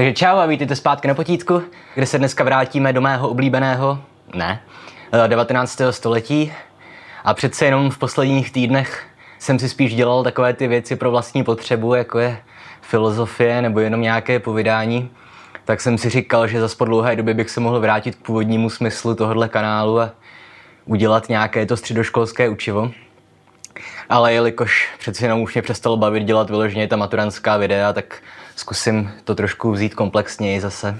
Takže čau a vítejte zpátky na potítku, kde se dneska vrátíme do mého oblíbeného, ne, 19. Eh, století. A přece jenom v posledních týdnech jsem si spíš dělal takové ty věci pro vlastní potřebu, jako je filozofie nebo jenom nějaké povídání. Tak jsem si říkal, že za po dlouhé době bych se mohl vrátit k původnímu smyslu tohohle kanálu a udělat nějaké to středoškolské učivo. Ale jelikož přeci jenom už mě přestalo bavit dělat vyloženě ta maturantská videa, tak zkusím to trošku vzít komplexněji zase.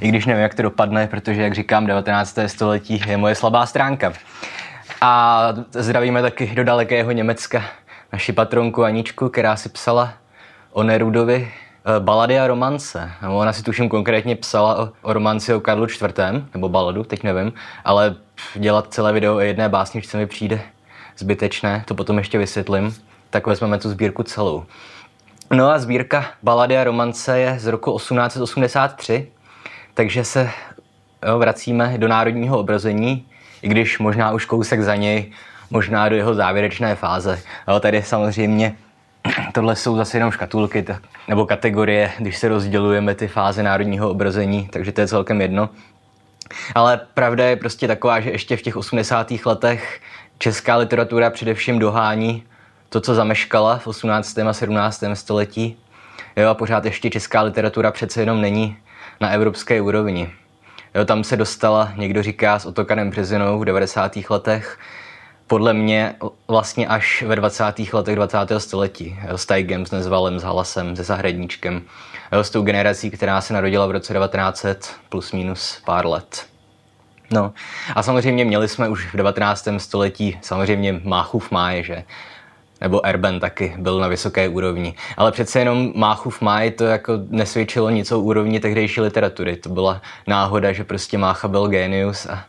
I když nevím, jak to dopadne, protože, jak říkám, 19. století je moje slabá stránka. A zdravíme taky do dalekého Německa naši patronku Aničku, která si psala o Nerudovi eh, balady a romance. Ona si tuším konkrétně psala o, o romanci o Karlu IV. nebo baladu, teď nevím, ale dělat celé video o jedné básničce mi přijde zbytečné, to potom ještě vysvětlím. Tak vezmeme tu sbírku celou. No a sbírka balady a romance je z roku 1883, takže se jo, vracíme do národního obrazení, i když možná už kousek za něj, možná do jeho závěrečné fáze. Jo, tady samozřejmě tohle jsou zase jenom škatulky nebo kategorie, když se rozdělujeme ty fáze národního obrazení, takže to je celkem jedno. Ale pravda je prostě taková, že ještě v těch 80. letech česká literatura především dohání to, co zameškala v 18. a 17. století. Jo, a pořád ještě česká literatura přece jenom není na evropské úrovni. Jo, tam se dostala, někdo říká, s Otokanem Březinou v 90. letech, podle mě vlastně až ve 20. letech 20. století. Jo, s Tajgem, s Nezvalem, s Halasem, se Zahradníčkem. Jo, s tou generací, která se narodila v roce 1900 plus minus pár let. No a samozřejmě měli jsme už v 19. století samozřejmě Máchův máje, že? Nebo Erben taky byl na vysoké úrovni. Ale přece jenom Máchův máj to jako nesvědčilo nic o úrovni tehdejší literatury. To byla náhoda, že prostě Mácha byl genius a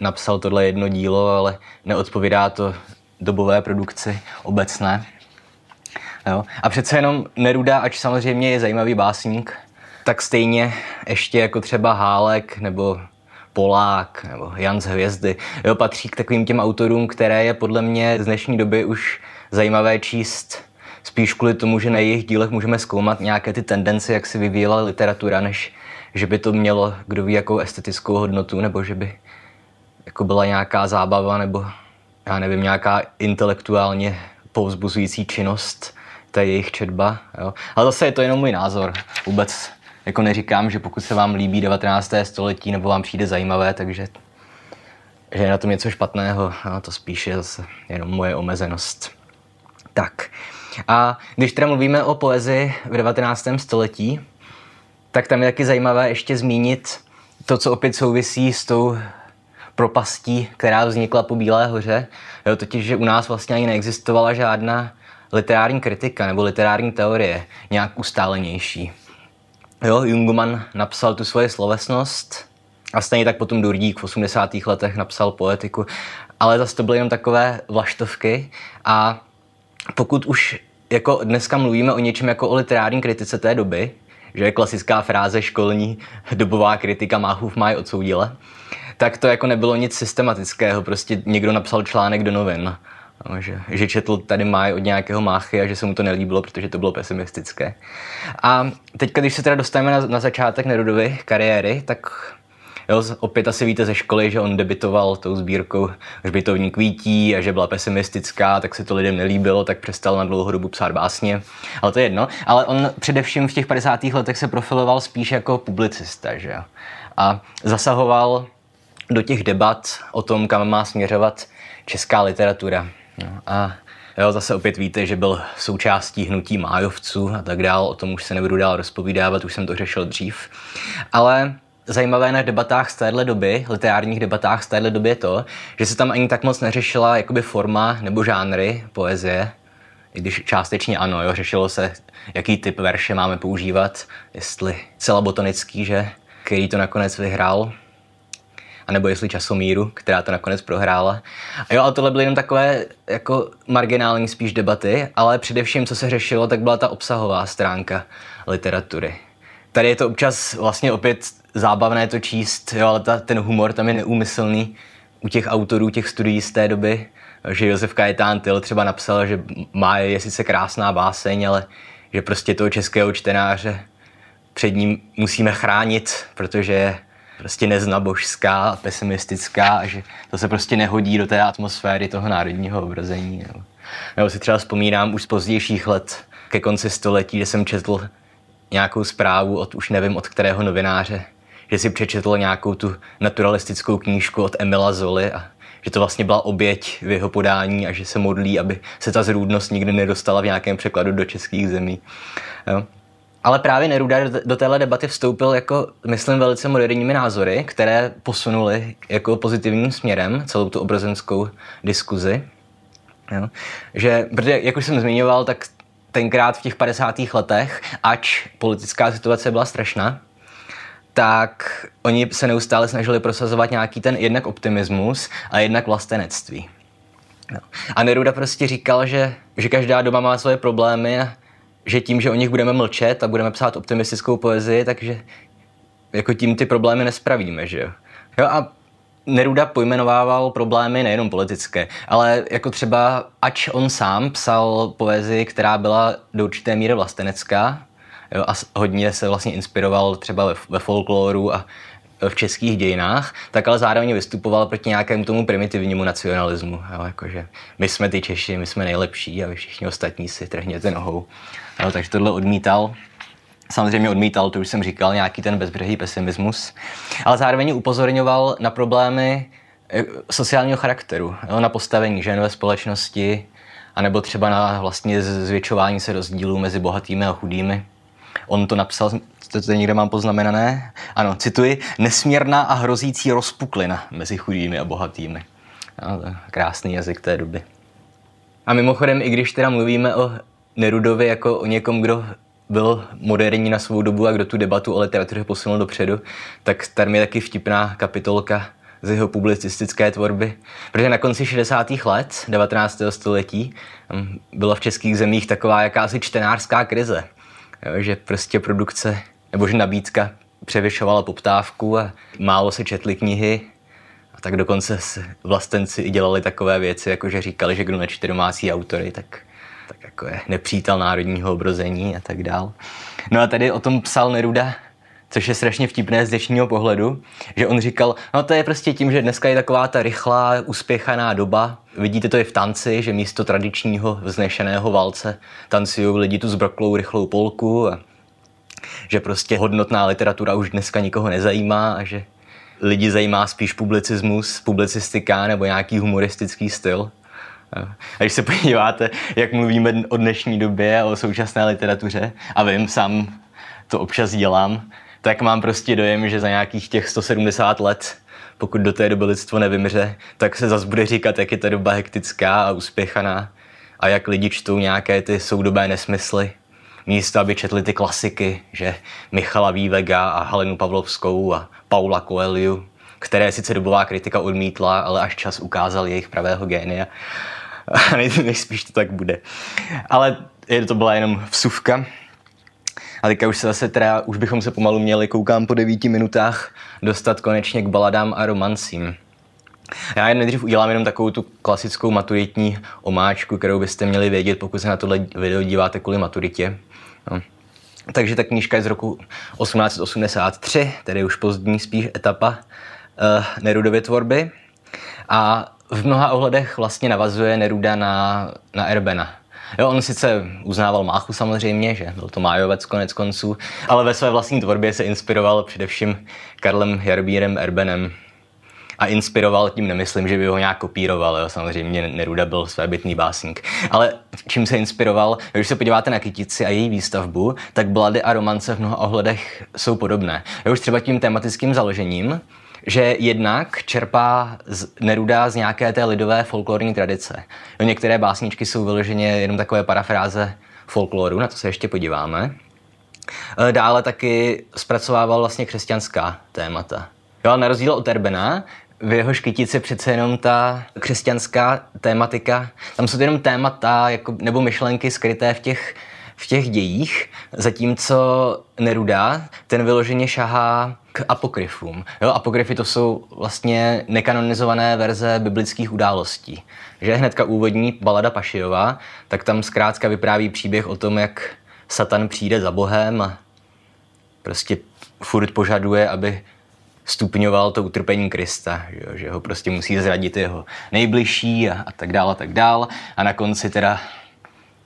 napsal tohle jedno dílo, ale neodpovídá to dobové produkci obecné. Jo. A přece jenom Neruda, ač samozřejmě je zajímavý básník, tak stejně ještě jako třeba Hálek nebo Polák nebo Jan z Hvězdy, jo, patří k takovým těm autorům, které je podle mě z dnešní doby už zajímavé číst spíš kvůli tomu, že na jejich dílech můžeme zkoumat nějaké ty tendence, jak si vyvíjela literatura, než že by to mělo kdo ví jakou estetickou hodnotu, nebo že by jako byla nějaká zábava, nebo já nevím, nějaká intelektuálně povzbuzující činnost, ta jejich četba. Jo. Ale zase je to jenom můj názor. Vůbec jako neříkám, že pokud se vám líbí 19. století nebo vám přijde zajímavé, takže že je na tom něco špatného. A to spíš je zase jenom moje omezenost. Tak. A když teda mluvíme o poezii v 19. století, tak tam je taky zajímavé ještě zmínit to, co opět souvisí s tou propastí, která vznikla po Bílé hoře. Jo, totiž, že u nás vlastně ani neexistovala žádná literární kritika nebo literární teorie nějak ustálenější. Jo, Jungmann napsal tu svoji slovesnost a stejně tak potom Durdík v 80. letech napsal poetiku, ale zase to byly jenom takové vlaštovky a pokud už jako dneska mluvíme o něčem jako o literární kritice té doby, že je klasická fráze školní dobová kritika Máchův máj odsoudila, tak to jako nebylo nic systematického, prostě někdo napsal článek do novin, no, že, že četl tady máj od nějakého máchy a že se mu to nelíbilo, protože to bylo pesimistické. A teď, když se teda dostaneme na, na začátek Nerudovy kariéry, tak Jo, opět asi víte ze školy, že on debitoval tou sbírkou Hřbitovní kvítí a že byla pesimistická, tak se to lidem nelíbilo, tak přestal na dlouhou dobu psát básně. Ale to je jedno. Ale on především v těch 50. letech se profiloval spíš jako publicista, že. A zasahoval do těch debat o tom, kam má směřovat česká literatura. No, a Jo, zase opět víte, že byl součástí hnutí májovců a tak dál, o tom už se nebudu dál rozpovídávat, už jsem to řešil dřív. Ale zajímavé na debatách z téhle doby, literárních debatách z téhle doby je to, že se tam ani tak moc neřešila jakoby forma nebo žánry poezie, i když částečně ano, jo, řešilo se, jaký typ verše máme používat, jestli celabotonický, že, který to nakonec vyhrál, anebo jestli časomíru, která to nakonec prohrála. A jo, ale tohle byly jenom takové jako marginální spíš debaty, ale především, co se řešilo, tak byla ta obsahová stránka literatury. Tady je to občas vlastně opět zábavné to číst, jo, ale ta, ten humor tam je neúmyslný u těch autorů těch studií z té doby, že Josef Kajetán Tyl třeba napsal, že má je sice krásná báseň, ale že prostě toho českého čtenáře před ním musíme chránit, protože je prostě neznabožská a pesimistická a že to se prostě nehodí do té atmosféry toho národního obrazení. Nebo, nebo si třeba vzpomínám už z pozdějších let ke konci století, kde jsem četl nějakou zprávu od už nevím od kterého novináře, že si přečetl nějakou tu naturalistickou knížku od Emila Zoly a že to vlastně byla oběť v jeho podání a že se modlí, aby se ta zrůdnost nikdy nedostala v nějakém překladu do českých zemí. Jo. Ale právě Neruda do téhle debaty vstoupil jako, myslím, velice moderními názory, které posunuly jako pozitivním směrem celou tu obrazenskou diskuzi. Jo. Že, protože, jak už jsem zmiňoval, tak tenkrát v těch 50. letech, ač politická situace byla strašná, tak oni se neustále snažili prosazovat nějaký ten jednak optimismus a jednak vlastenectví. No. A Neruda prostě říkal, že, že každá doba má svoje problémy a že tím, že o nich budeme mlčet a budeme psát optimistickou poezii, takže jako tím ty problémy nespravíme, že jo. jo a Neruda pojmenovával problémy nejenom politické, ale jako třeba, ač on sám psal poezii, která byla do určité míry vlastenecká, jo, a hodně se vlastně inspiroval třeba ve, ve folkloru a v českých dějinách, tak ale zároveň vystupoval proti nějakému tomu primitivnímu nacionalismu. Jo, jakože my jsme ty Češi, my jsme nejlepší a vy všichni ostatní si trhněte nohou. Jo, takže tohle odmítal. Samozřejmě odmítal, to už jsem říkal, nějaký ten bezbřehý pesimismus, ale zároveň upozorňoval na problémy eh, sociálního charakteru, jo, na postavení žen ve společnosti, anebo třeba na vlastně zvětšování se rozdílů mezi bohatými a chudými. On to napsal, to tady někde mám poznamenané, ano, cituji, nesmírná a hrozící rozpuklina mezi chudými a bohatými. No, krásný jazyk té doby. A mimochodem, i když teda mluvíme o Nerudovi jako o někom, kdo byl moderní na svou dobu a kdo tu debatu o literatuře posunul dopředu, tak tam je taky vtipná kapitolka z jeho publicistické tvorby. Protože na konci 60. let 19. století byla v českých zemích taková jakási čtenářská krize. Jo, že prostě produkce nebo že nabídka převyšovala poptávku a málo se četly knihy. A tak dokonce vlastenci i dělali takové věci, jako že říkali, že kdo nečte domácí autory, tak tak jako je nepřítel národního obrození a tak dál. No a tady o tom psal Neruda, což je strašně vtipné z dnešního pohledu, že on říkal, no to je prostě tím, že dneska je taková ta rychlá, uspěchaná doba. Vidíte to i v tanci, že místo tradičního vznešeného válce tancují lidi tu zbroklou rychlou polku a že prostě hodnotná literatura už dneska nikoho nezajímá a že lidi zajímá spíš publicismus, publicistika nebo nějaký humoristický styl. A když se podíváte, jak mluvíme o dnešní době a o současné literatuře, a vím, sám to občas dělám, tak mám prostě dojem, že za nějakých těch 170 let, pokud do té doby lidstvo nevymře, tak se zase bude říkat, jak je ta doba hektická a uspěchaná a jak lidi čtou nějaké ty soudobé nesmysly. Místo, aby četli ty klasiky, že Michala Vývega a Halenu Pavlovskou a Paula Coelho, které sice dobová kritika odmítla, ale až čas ukázal jejich pravého génia. A nejspíš to tak bude. Ale to byla jenom vsuvka. A teďka už se zase teda, už bychom se pomalu měli, koukám po devíti minutách, dostat konečně k baladám a romancím. Já jen nejdřív udělám jenom takovou tu klasickou maturitní omáčku, kterou byste měli vědět, pokud se na tohle video díváte kvůli maturitě. No. Takže ta knížka je z roku 1883, tedy už pozdní spíš etapa uh, Nerudovy tvorby. A v mnoha ohledech vlastně navazuje Neruda na, na Erbena. Jo, on sice uznával Máchu samozřejmě, že byl to májovec konec konců, ale ve své vlastní tvorbě se inspiroval především Karlem Jarbírem Erbenem. A inspiroval tím nemyslím, že by ho nějak kopíroval, jo. samozřejmě Neruda byl svébytný básník. Ale čím se inspiroval, když se podíváte na Kytici a její výstavbu, tak blady a romance v mnoha ohledech jsou podobné. Jo, už třeba tím tematickým založením, že jednak čerpá z Neruda z nějaké té lidové folklorní tradice. Jo, některé básničky jsou vyloženě jenom takové parafráze folkloru, na to se ještě podíváme. E, dále taky zpracovával vlastně křesťanská témata. Jo, a na rozdíl od Erbena, v jeho škytici přece jenom ta křesťanská tématika, tam jsou to jenom témata jako, nebo myšlenky skryté v těch, v těch dějích, zatímco Neruda, ten vyloženě šahá k apokryfům. Jo, apokryfy to jsou vlastně nekanonizované verze biblických událostí. Že hnedka úvodní balada Pašijová, tak tam zkrátka vypráví příběh o tom, jak Satan přijde za Bohem a prostě furt požaduje, aby stupňoval to utrpení Krista, že, jo, že ho prostě musí zradit jeho nejbližší a, a tak dál a tak dál. A na konci teda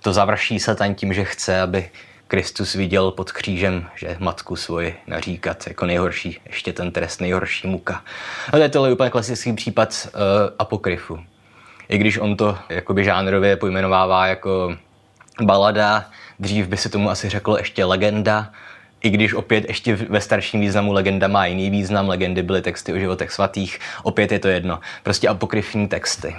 to završí Satan tím, že chce, aby Kristus viděl pod křížem, že matku svoji naříkat jako nejhorší, ještě ten trest, nejhorší muka. A to je tohle úplně klasický případ uh, apokryfu. I když on to jakoby žánrově pojmenovává jako balada, dřív by se tomu asi řeklo ještě legenda, i když opět ještě ve starším významu legenda má jiný význam, legendy byly texty o životech svatých, opět je to jedno. Prostě apokryfní texty.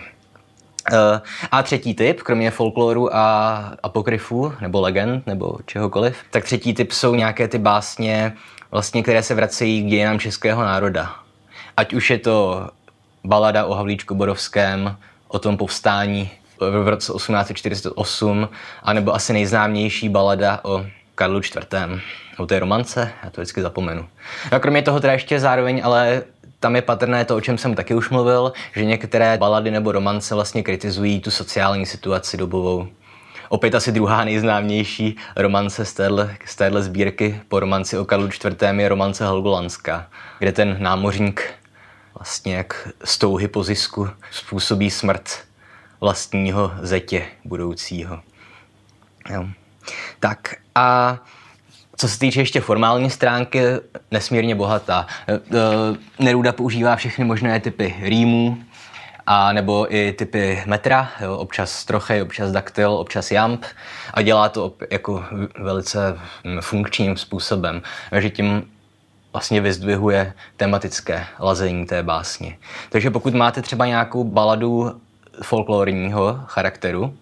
Uh, a třetí typ, kromě folkloru a apokryfů, nebo legend, nebo čehokoliv, tak třetí typ jsou nějaké ty básně, vlastně, které se vracejí k dějinám českého národa. Ať už je to balada o Havlíčku Borovském, o tom povstání v roce 1848, anebo asi nejznámější balada o Karlu IV. o té romance, já to vždycky zapomenu. A kromě toho teda ještě zároveň ale tam je patrné to, o čem jsem taky už mluvil, že některé balady nebo romance vlastně kritizují tu sociální situaci dobovou. Opět asi druhá nejznámější romance z téhle, z téhle sbírky po romanci o Karlu IV. je romance Helgolanská, kde ten námořník vlastně jak stouhy po zisku způsobí smrt vlastního zetě budoucího. Jo. Tak a co se týče ještě formální stránky, nesmírně bohatá. E, e, Neruda používá všechny možné typy rýmů, a nebo i typy metra, jo, občas trochy, občas daktyl, občas jamp a dělá to jako velice funkčním způsobem, že tím vlastně vyzdvihuje tematické lazení té básně. Takže pokud máte třeba nějakou baladu folklorního charakteru,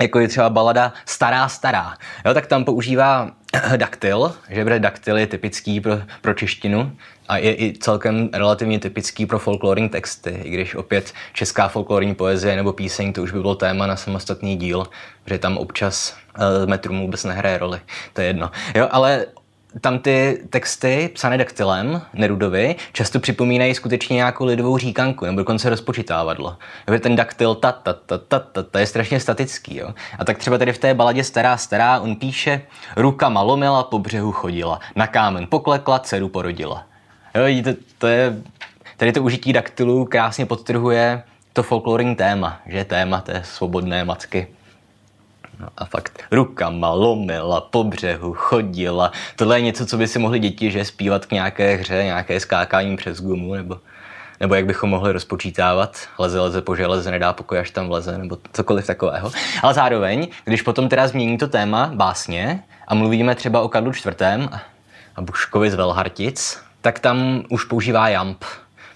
jako je třeba balada Stará stará, jo, tak tam používá daktyl, že daktyl je typický pro, pro češtinu a je i celkem relativně typický pro folklorní texty, i když opět česká folklorní poezie nebo píseň, to už by bylo téma na samostatný díl, že tam občas uh, metrum vůbec nehraje roli, to je jedno. Jo, ale tam ty texty psané daktylem Nerudovi často připomínají skutečně nějakou lidovou říkanku nebo dokonce rozpočítávadlo. Ten daktyl ta, ta, ta, ta, ta, ta je strašně statický. Jo. A tak třeba tady v té baladě Stará stará on píše ruka malomila po břehu chodila, na kámen poklekla, dceru porodila. Jo, to, to je, tady to užití daktylu krásně podtrhuje to folklorní téma, že téma té svobodné matky. No a fakt rukama lomila, po břehu chodila. Tohle je něco, co by si mohli děti že zpívat k nějaké hře, nějaké skákání přes gumu, nebo, nebo jak bychom mohli rozpočítávat. Leze, leze po železe, nedá pokoj, až tam vleze, nebo cokoliv takového. Ale zároveň, když potom teda změní to téma básně a mluvíme třeba o Karlu IV. a Buškovi z Velhartic, tak tam už používá jamp.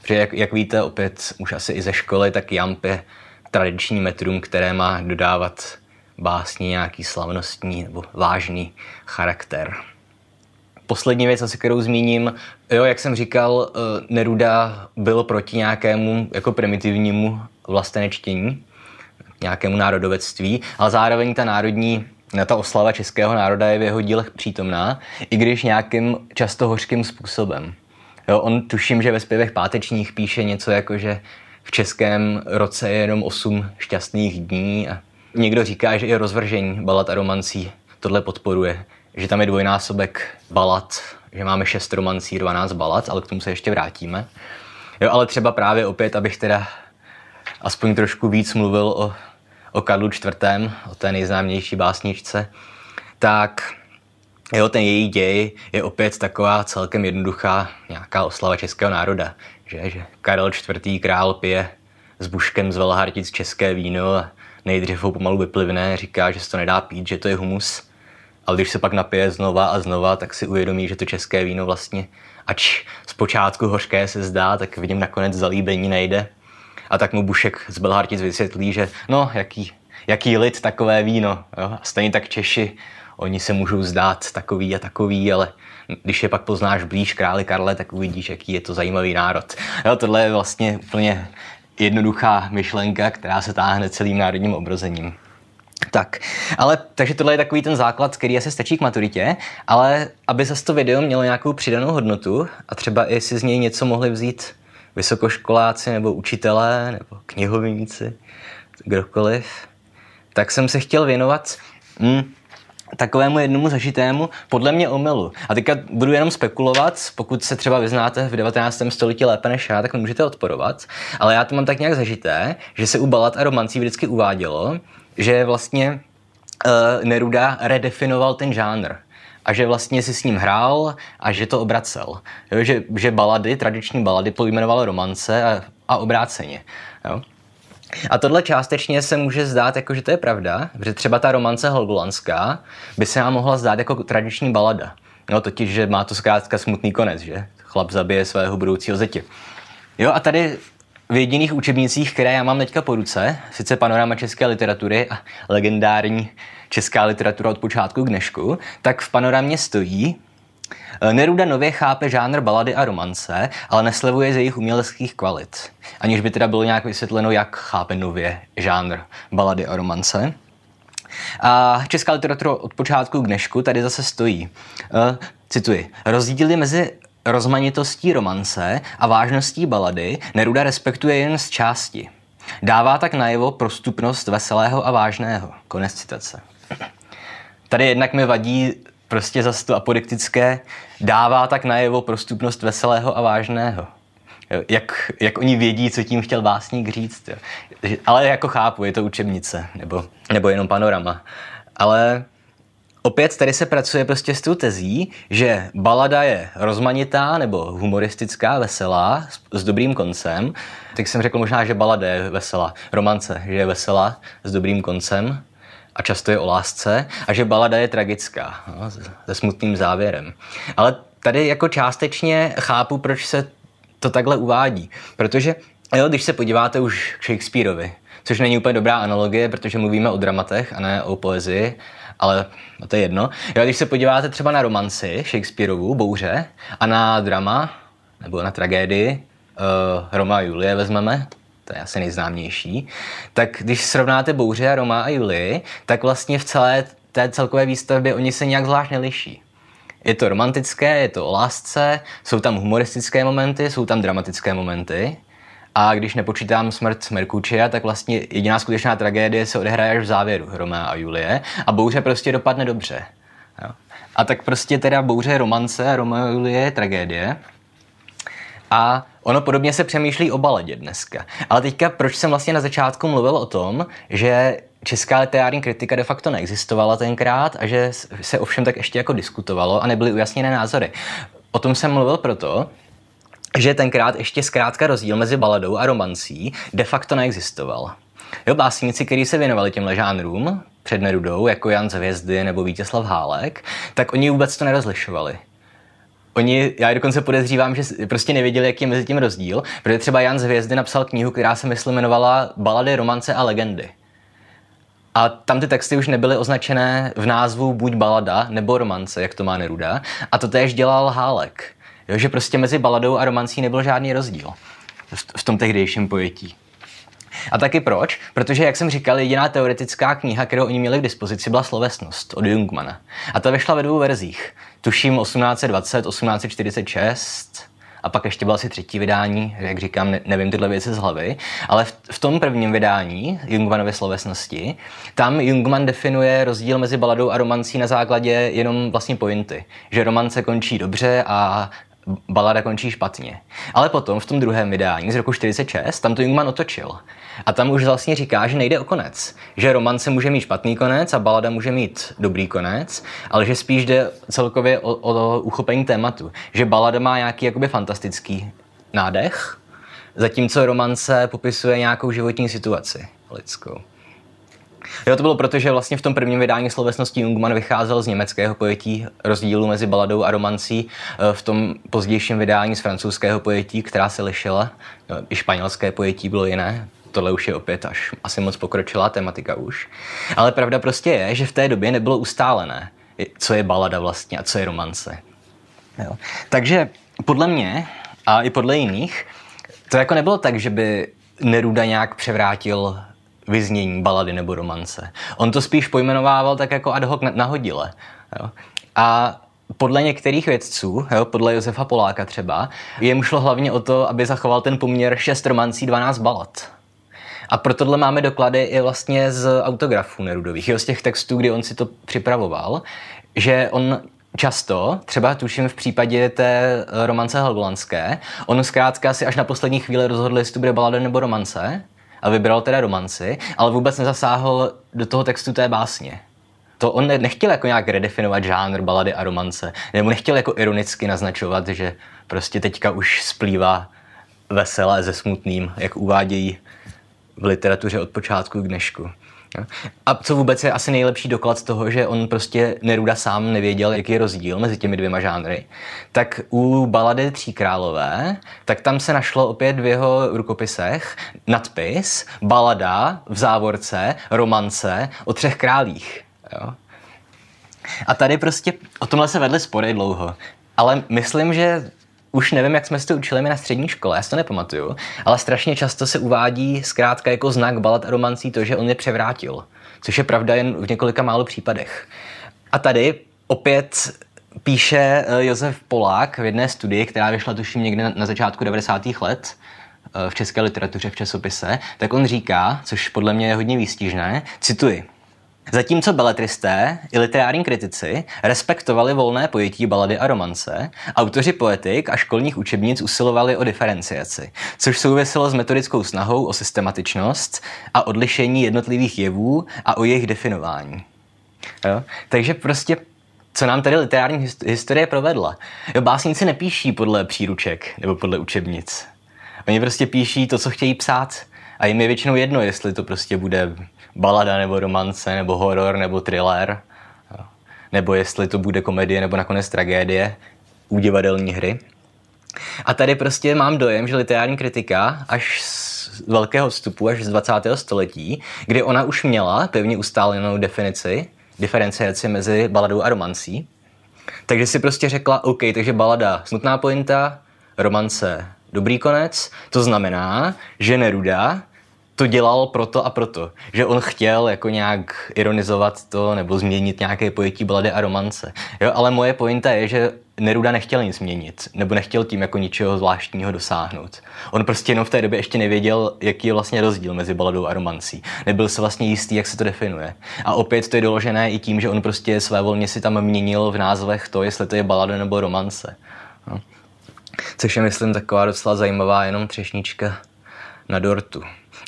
Protože jak, jak víte, opět už asi i ze školy, tak jamp je tradiční metrum, které má dodávat básni nějaký slavnostní nebo vážný charakter. Poslední věc, asi kterou zmíním, jo, jak jsem říkal, eh, Neruda byl proti nějakému jako primitivnímu vlastenečtění, nějakému národovectví, ale zároveň ta národní ta oslava českého národa je v jeho dílech přítomná, i když nějakým často hořkým způsobem. Jo, on tuším, že ve zpěvech pátečních píše něco jako, že v českém roce je jenom osm šťastných dní a Někdo říká, že i rozvržení balad a romancí tohle podporuje, že tam je dvojnásobek balad, že máme šest romancí, 12 balad, ale k tomu se ještě vrátíme. Jo, ale třeba právě opět, abych teda aspoň trošku víc mluvil o, o Karlu IV., o té nejznámější básničce, tak jo, ten její děj je opět taková celkem jednoduchá nějaká oslava českého národa, že, že Karel IV. král pije s buškem z Velhartic české víno a nejdřív ho pomalu vyplivne, říká, že se to nedá pít, že to je humus. Ale když se pak napije znova a znova, tak si uvědomí, že to české víno vlastně, ač zpočátku hořké se zdá, tak vidím nakonec zalíbení nejde. A tak mu Bušek z Belhartic vysvětlí, že no, jaký, jaký lid takové víno. Jo? A stejně tak Češi, oni se můžou zdát takový a takový, ale když je pak poznáš blíž králi Karle, tak uvidíš, jaký je to zajímavý národ. Jo, tohle je vlastně úplně jednoduchá myšlenka, která se táhne celým národním obrozením. Tak, ale takže tohle je takový ten základ, který asi stačí k maturitě, ale aby zase to video mělo nějakou přidanou hodnotu a třeba i si z něj něco mohli vzít vysokoškoláci nebo učitelé nebo knihovníci, kdokoliv, tak jsem se chtěl věnovat hmm, takovému jednomu zažitému, podle mě omylu. A teďka budu jenom spekulovat, pokud se třeba vyznáte v 19. století lépe než já, tak mi můžete odporovat. Ale já to mám tak nějak zažité, že se u balad a romancí vždycky uvádělo, že vlastně uh, Neruda redefinoval ten žánr a že vlastně si s ním hrál a že to obracel. Jo, že, že balady, tradiční balady pojmenoval romance a, a obráceně. Jo. A tohle částečně se může zdát, jako, že to je pravda, že třeba ta romance Helgolanská by se nám mohla zdát jako tradiční balada. No totiž, že má to zkrátka smutný konec, že chlap zabije svého budoucího zetě. Jo a tady v jediných učebnicích, které já mám teďka po ruce, sice panorama české literatury a legendární česká literatura od počátku k dnešku, tak v panoramě stojí Neruda nově chápe žánr balady a romance, ale neslevuje z jejich uměleckých kvalit. Aniž by teda bylo nějak vysvětleno, jak chápe nově žánr balady a romance. A česká literatura od počátku k dnešku tady zase stojí. Uh, cituji. Rozdíly mezi rozmanitostí romance a vážností balady Neruda respektuje jen z části. Dává tak najevo prostupnost veselého a vážného. Konec citace. Tady jednak mi vadí prostě zase to apodiktické dává tak najevo prostupnost veselého a vážného. Jak, jak oni vědí, co tím chtěl básník říct. Jo. Ale jako chápu, je to učebnice, nebo, nebo jenom panorama. Ale opět tady se pracuje prostě s tou tezí, že balada je rozmanitá nebo humoristická, veselá, s, s dobrým koncem. Tak jsem řekl možná, že balada je veselá. Romance, že je veselá, s dobrým koncem a často je o lásce a že balada je tragická, no, se smutným závěrem. Ale tady jako částečně chápu, proč se to takhle uvádí. Protože jo, když se podíváte už k Shakespeareovi, což není úplně dobrá analogie, protože mluvíme o dramatech a ne o poezii, ale no to je jedno. Jo, když se podíváte třeba na romanci Shakespeareovu, Bouře, a na drama, nebo na tragédii uh, Roma a Julie vezmeme, to je asi nejznámější, tak když srovnáte Bouře a Roma a Julii, tak vlastně v celé té celkové výstavbě oni se nějak zvlášť neliší. Je to romantické, je to o lásce, jsou tam humoristické momenty, jsou tam dramatické momenty. A když nepočítám smrt Merkučia, tak vlastně jediná skutečná tragédie se odehraje až v závěru Romea a Julie a bouře prostě dopadne dobře. Jo. A tak prostě teda bouře romance a a Julie je tragédie. A ono podobně se přemýšlí o baladě dneska. Ale teďka, proč jsem vlastně na začátku mluvil o tom, že česká literární kritika de facto neexistovala tenkrát a že se ovšem tak ještě jako diskutovalo a nebyly ujasněné názory. O tom jsem mluvil proto, že tenkrát ještě zkrátka rozdíl mezi baladou a romancí de facto neexistoval. Jo, básníci, kteří se věnovali těmhle žánrům před Nerudou, jako Jan z Hvězdy nebo Vítězslav Hálek, tak oni vůbec to nerozlišovali. Oni, já dokonce podezřívám, že prostě nevěděli, jaký je mezi tím rozdíl, protože třeba Jan z Hvězdy napsal knihu, která se myslím jmenovala Balady, romance a legendy. A tam ty texty už nebyly označené v názvu buď balada nebo romance, jak to má Neruda. A to též dělal Hálek. Jo, že prostě mezi baladou a romancí nebyl žádný rozdíl v tom tehdejším pojetí. A taky proč? Protože, jak jsem říkal, jediná teoretická kniha, kterou oni měli k dispozici, byla Slovesnost od Jungmana. A ta vyšla ve dvou verzích. Tuším 1820, 1846 a pak ještě bylo asi třetí vydání, jak říkám, ne, nevím tyhle věci z hlavy, ale v, v tom prvním vydání Jungmanovy slovesnosti, tam Jungman definuje rozdíl mezi baladou a romancí na základě jenom vlastně pointy, že romance končí dobře a balada končí špatně. Ale potom v tom druhém vydání z roku 46 tam to Jungman otočil. A tam už vlastně říká, že nejde o konec. Že romance může mít špatný konec a balada může mít dobrý konec, ale že spíš jde celkově o, o uchopení tématu. Že balada má nějaký jakoby fantastický nádech, zatímco romance popisuje nějakou životní situaci lidskou. Jo, to bylo proto, že vlastně v tom prvním vydání slovesnosti Jungmann vycházel z německého pojetí rozdílu mezi baladou a romancí, e, v tom pozdějším vydání z francouzského pojetí, která se lišila, no, i španělské pojetí bylo jiné, tohle už je opět až asi moc pokročilá tematika už. Ale pravda prostě je, že v té době nebylo ustálené, co je balada vlastně a co je romance. Jo. Takže podle mě a i podle jiných, to jako nebylo tak, že by Neruda nějak převrátil vyznění balady nebo romance. On to spíš pojmenovával tak jako ad hoc nahodile. Jo. A podle některých vědců, jo, podle Josefa Poláka třeba, jemu šlo hlavně o to, aby zachoval ten poměr 6 romancí, 12 balad. A pro tohle máme doklady i vlastně z autografů Nerudových, jo, z těch textů, kdy on si to připravoval, že on často, třeba tuším v případě té romance Helgolandské, on zkrátka si až na poslední chvíli rozhodl, jestli to bude balada nebo romance a vybral teda romanci, ale vůbec nezasáhl do toho textu té básně. To on nechtěl jako nějak redefinovat žánr balady a romance, nebo nechtěl jako ironicky naznačovat, že prostě teďka už splývá veselé se smutným, jak uvádějí v literatuře od počátku k dnešku. A co vůbec je asi nejlepší doklad toho, že on prostě Neruda sám nevěděl, jaký je rozdíl mezi těmi dvěma žánry, tak u balady Tří králové, tak tam se našlo opět v jeho rukopisech nadpis, balada v závorce, romance o třech králích. Jo? A tady prostě o tomhle se vedly spory dlouho. Ale myslím, že už nevím, jak jsme si to učili na střední škole, já si to nepamatuju, ale strašně často se uvádí zkrátka jako znak balad a romancí to, že on je převrátil. Což je pravda jen v několika málo případech. A tady opět píše eh, Josef Polák v jedné studii, která vyšla tuším někde na začátku 90. let, eh, v české literatuře v časopise, tak on říká, což podle mě je hodně výstižné, cituji. Zatímco beletristé i literární kritici respektovali volné pojetí balady a romance, autoři poetik a školních učebnic usilovali o diferenciaci, což souviselo s metodickou snahou o systematičnost a odlišení jednotlivých jevů a o jejich definování. Jo? Takže prostě co nám tady literární historie provedla. Jo, básníci nepíší podle příruček nebo podle učebnic. Oni prostě píší to, co chtějí psát. A jim je většinou jedno, jestli to prostě bude balada nebo romance, nebo horor, nebo thriller, nebo jestli to bude komedie, nebo nakonec tragédie u divadelní hry. A tady prostě mám dojem, že literární kritika až z velkého vstupu, až z 20. století, kdy ona už měla pevně ustálenou definici, diferenciaci mezi baladou a romancí, takže si prostě řekla, OK, takže balada smutná pointa, romance dobrý konec, to znamená, že Neruda to dělal proto a proto, že on chtěl jako nějak ironizovat to nebo změnit nějaké pojetí balady a romance. Jo, ale moje pointa je, že Neruda nechtěl nic změnit, nebo nechtěl tím jako ničeho zvláštního dosáhnout. On prostě jenom v té době ještě nevěděl, jaký je vlastně rozdíl mezi baladou a romancí. Nebyl se vlastně jistý, jak se to definuje. A opět to je doložené i tím, že on prostě své volně si tam měnil v názvech to, jestli to je balada nebo romance. No. Což je, myslím, taková docela zajímavá jenom třešnička na dortu.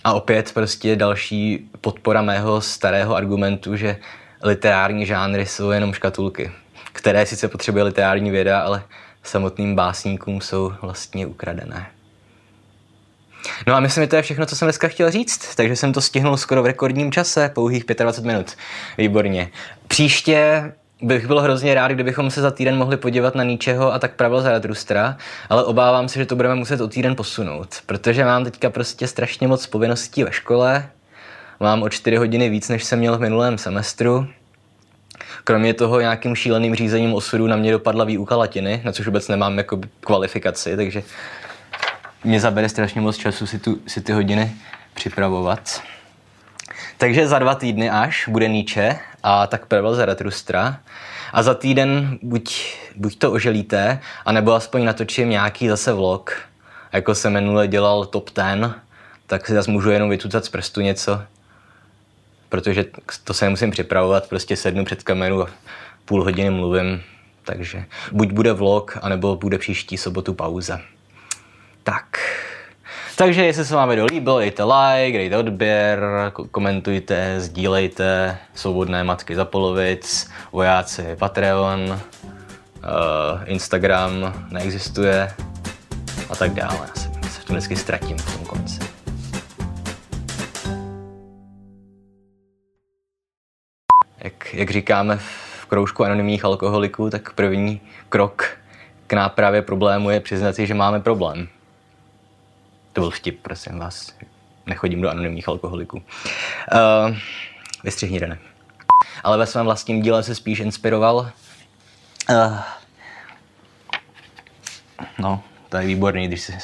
A opět prostě další podpora mého starého argumentu, že literární žánry jsou jenom škatulky, které sice potřebuje literární věda, ale samotným básníkům jsou vlastně ukradené. No a myslím, že to je všechno, co jsem dneska chtěl říct, takže jsem to stihnul skoro v rekordním čase, pouhých 25 minut. Výborně. Příště bych byl hrozně rád, kdybychom se za týden mohli podívat na ničeho a tak pravil Zaratustra, ale obávám se, že to budeme muset o týden posunout, protože mám teďka prostě strašně moc povinností ve škole, mám o čtyři hodiny víc, než jsem měl v minulém semestru, Kromě toho nějakým šíleným řízením osudu na mě dopadla výuka latiny, na což vůbec nemám jako kvalifikaci, takže mě zabere strašně moc času si, tu, si ty hodiny připravovat. Takže za dva týdny až bude Nietzsche a tak Pavel Zaratustra. A za týden buď, buď to oželíte, anebo aspoň natočím nějaký zase vlog. Jako se minule dělal top ten, tak si zase můžu jenom vytucat z prstu něco. Protože to se nemusím připravovat, prostě sednu před kameru a půl hodiny mluvím. Takže buď bude vlog, anebo bude příští sobotu pauza. Tak. Takže jestli se vám video líbilo, dejte like, dejte odběr, komentujte, sdílejte, svobodné matky za polovic, vojáci Patreon, uh, Instagram neexistuje a tak dále. Já se, se v tom vždycky ztratím v tom konci. Jak, jak říkáme v kroužku anonymních alkoholiků, tak první krok k nápravě problému je přiznat si, že máme problém. To byl vtip, prosím vás. Nechodím do anonymních alkoholiků. Uh, vystřihni, Ale ve svém vlastním díle se spíš inspiroval. Uh, no, to je výborný, když si,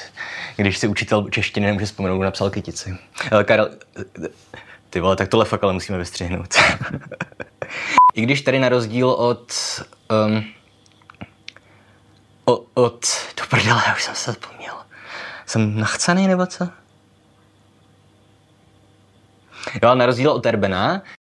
když si učitel češtiny nemůže vzpomenout, napsal kytici. Uh, Karel, ty vole, tak tohle fakt ale musíme vystřihnout. I když tady na rozdíl od... Um, od... Do prdele, já už jsem se zapomněl. Jsem nachcanej nebo co? Jo, na rozdíl od Erbena,